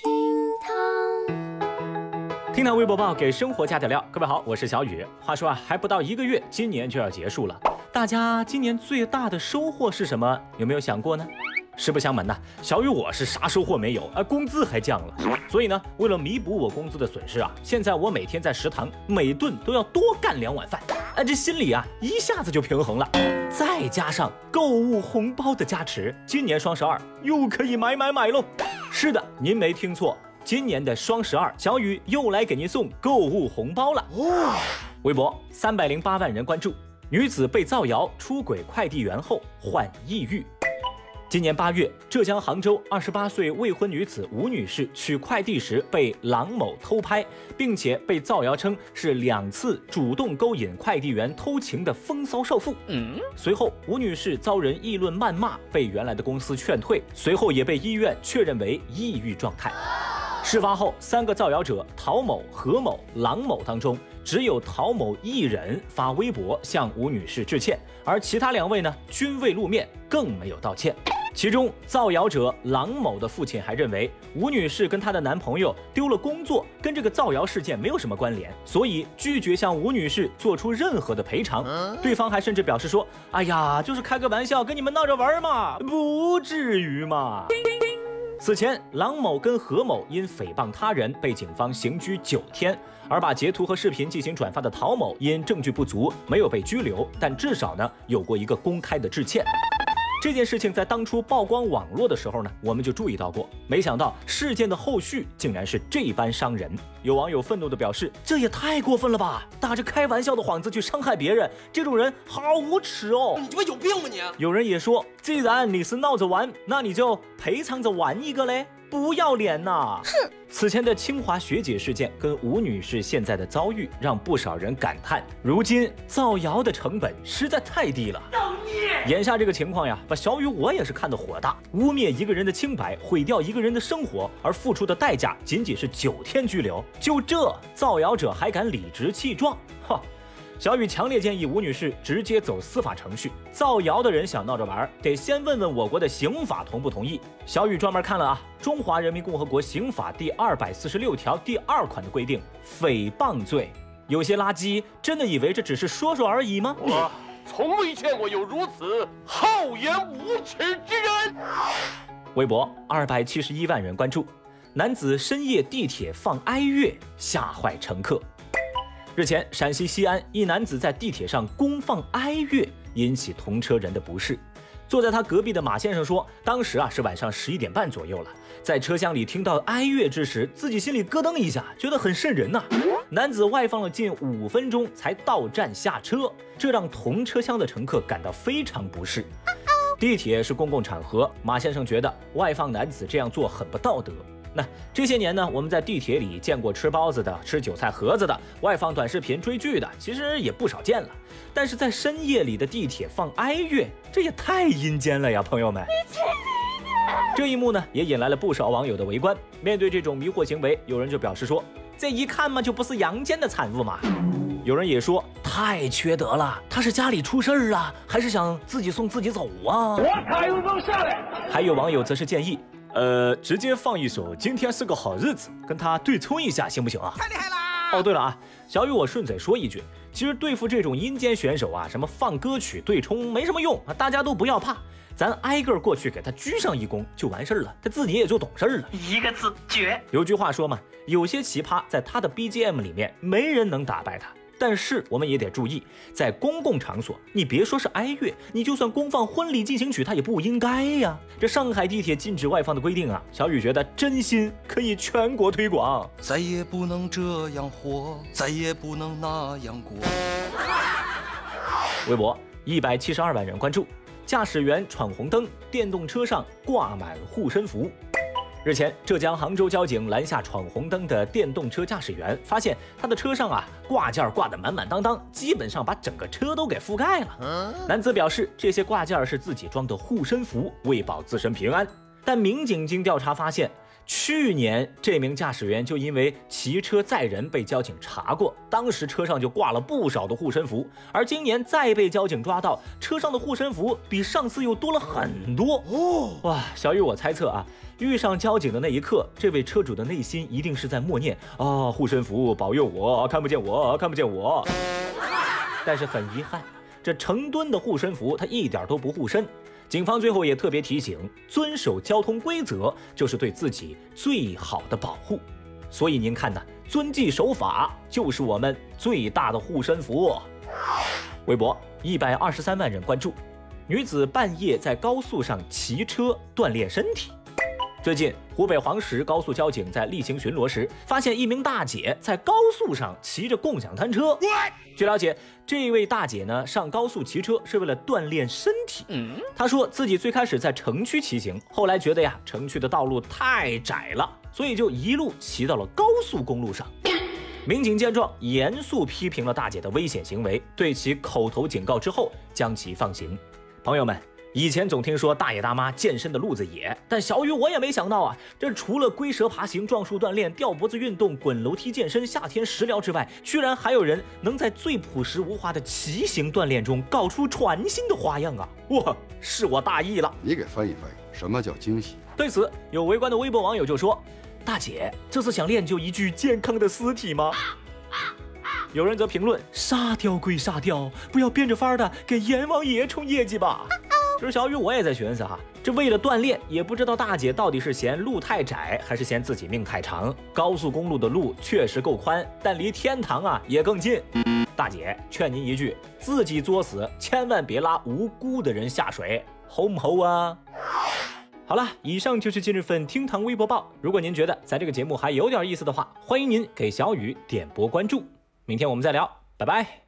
厅堂，听堂微博报给生活加点料。各位好，我是小雨。话说啊，还不到一个月，今年就要结束了。大家今年最大的收获是什么？有没有想过呢？实不相瞒呐，小雨我是啥收获没有啊，工资还降了。所以呢，为了弥补我工资的损失啊，现在我每天在食堂每顿都要多干两碗饭。哎，这心里啊一下子就平衡了。再加上购物红包的加持，今年双十二又可以买买买喽。是的，您没听错，今年的双十二，小雨又来给您送购物红包了。微博三百零八万人关注，女子被造谣出轨快递员后患抑郁。今年八月，浙江杭州二十八岁未婚女子吴女士取快递时被郎某偷拍，并且被造谣称是两次主动勾引快递员偷情的风骚少妇。嗯，随后吴女士遭人议论谩骂，被原来的公司劝退，随后也被医院确认为抑郁状态。事发后，三个造谣者陶某、何某、郎某当中，只有陶某一人发微博向吴女士致歉，而其他两位呢均未露面，更没有道歉。其中，造谣者郎某的父亲还认为吴女士跟她的男朋友丢了工作，跟这个造谣事件没有什么关联，所以拒绝向吴女士做出任何的赔偿。对方还甚至表示说：“哎呀，就是开个玩笑，跟你们闹着玩嘛，不至于嘛。”此前，郎某跟何某因诽谤他人被警方刑拘九天，而把截图和视频进行转发的陶某因证据不足没有被拘留，但至少呢有过一个公开的致歉。这件事情在当初曝光网络的时候呢，我们就注意到过。没想到事件的后续竟然是这般伤人。有网友愤怒地表示：“这也太过分了吧！打着开玩笑的幌子去伤害别人，这种人好无耻哦！你他妈有病吧你！”有人也说：“既然你是闹着玩，那你就赔偿着玩一个嘞。”不要脸呐！哼！此前的清华学姐事件跟吴女士现在的遭遇，让不少人感叹：如今造谣的成本实在太低了。眼下这个情况呀，把小雨我也是看得火大。污蔑一个人的清白，毁掉一个人的生活，而付出的代价仅仅是九天拘留，就这造谣者还敢理直气壮？哈！小雨强烈建议吴女士直接走司法程序。造谣的人想闹着玩，得先问问我国的刑法同不同意。小雨专门看了啊，《中华人民共和国刑法》第二百四十六条第二款的规定，诽谤罪。有些垃圾真的以为这只是说说而已吗？我从未见过有如此厚颜无耻之人。微博二百七十一万人关注，男子深夜地铁放哀乐，吓坏乘客。日前，陕西西安一男子在地铁上公放哀乐，引起同车人的不适。坐在他隔壁的马先生说，当时啊是晚上十一点半左右了，在车厢里听到哀乐之时，自己心里咯噔一下，觉得很瘆人呐。男子外放了近五分钟才到站下车，这让同车厢的乘客感到非常不适。地铁是公共场合，马先生觉得外放男子这样做很不道德。那这些年呢，我们在地铁里见过吃包子的、吃韭菜盒子的、外放短视频追剧的，其实也不少见了。但是在深夜里的地铁放哀乐，这也太阴间了呀，朋友们！这一幕呢，也引来了不少网友的围观。面对这种迷惑行为，有人就表示说：“这一看嘛，就不是阳间的产物嘛。”有人也说：“太缺德了，他是家里出事儿了，还是想自己送自己走啊？”我卡有种下来。还有网友则是建议。呃，直接放一首《今天是个好日子》，跟他对冲一下，行不行啊？太厉害啦！哦，对了啊，小雨，我顺嘴说一句，其实对付这种阴间选手啊，什么放歌曲对冲没什么用啊，大家都不要怕，咱挨个过去给他鞠上一躬就完事儿了，他自己也就懂事儿了。一个字绝。有句话说嘛，有些奇葩在他的 BGM 里面，没人能打败他。但是我们也得注意，在公共场所，你别说是哀乐，你就算公放婚礼进行曲，它也不应该呀。这上海地铁禁止外放的规定啊，小雨觉得真心可以全国推广。再也不能这样活，再也不能那样过。微博一百七十二万人关注，驾驶员闯红灯，电动车上挂满护身符。日前，浙江杭州交警拦下闯红灯的电动车驾驶员，发现他的车上啊挂件挂得满满当当，基本上把整个车都给覆盖了。男子表示，这些挂件是自己装的护身符，为保自身平安。但民警经调查发现。去年这名驾驶员就因为骑车载人被交警查过，当时车上就挂了不少的护身符，而今年再被交警抓到，车上的护身符比上次又多了很多。哦，哇，小雨，我猜测啊，遇上交警的那一刻，这位车主的内心一定是在默念啊，护身符保佑我，看不见我，看不见我。但是很遗憾，这成吨的护身符它一点都不护身。警方最后也特别提醒，遵守交通规则就是对自己最好的保护。所以您看呢，遵纪守法就是我们最大的护身符。微博一百二十三万人关注，女子半夜在高速上骑车锻炼身体。最近，湖北黄石高速交警在例行巡逻时，发现一名大姐在高速上骑着共享单车。据了解，这位大姐呢上高速骑车是为了锻炼身体。她说自己最开始在城区骑行，后来觉得呀城区的道路太窄了，所以就一路骑到了高速公路上。民警见状，严肃批评了大姐的危险行为，对其口头警告之后，将其放行。朋友们。以前总听说大爷大妈健身的路子野，但小雨我也没想到啊，这除了龟蛇爬行、撞树锻炼、吊脖子运动、滚楼梯健身、夏天食疗之外，居然还有人能在最朴实无华的骑行锻炼中搞出全新的花样啊！哇，是我大意了。你给翻译翻译，什么叫惊喜？对此，有围观的微博网友就说：“大姐，这是想练就一具健康的尸体吗？”有人则评论：“沙雕归沙雕，不要变着法儿的给阎王爷冲业绩吧。”其实小雨我也在寻思哈，这为了锻炼，也不知道大姐到底是嫌路太窄，还是嫌自己命太长。高速公路的路确实够宽，但离天堂啊也更近。大姐，劝您一句，自己作死，千万别拉无辜的人下水，吼不吼啊？好了，以上就是今日份厅堂微博报。如果您觉得咱这个节目还有点意思的话，欢迎您给小雨点波关注。明天我们再聊，拜拜。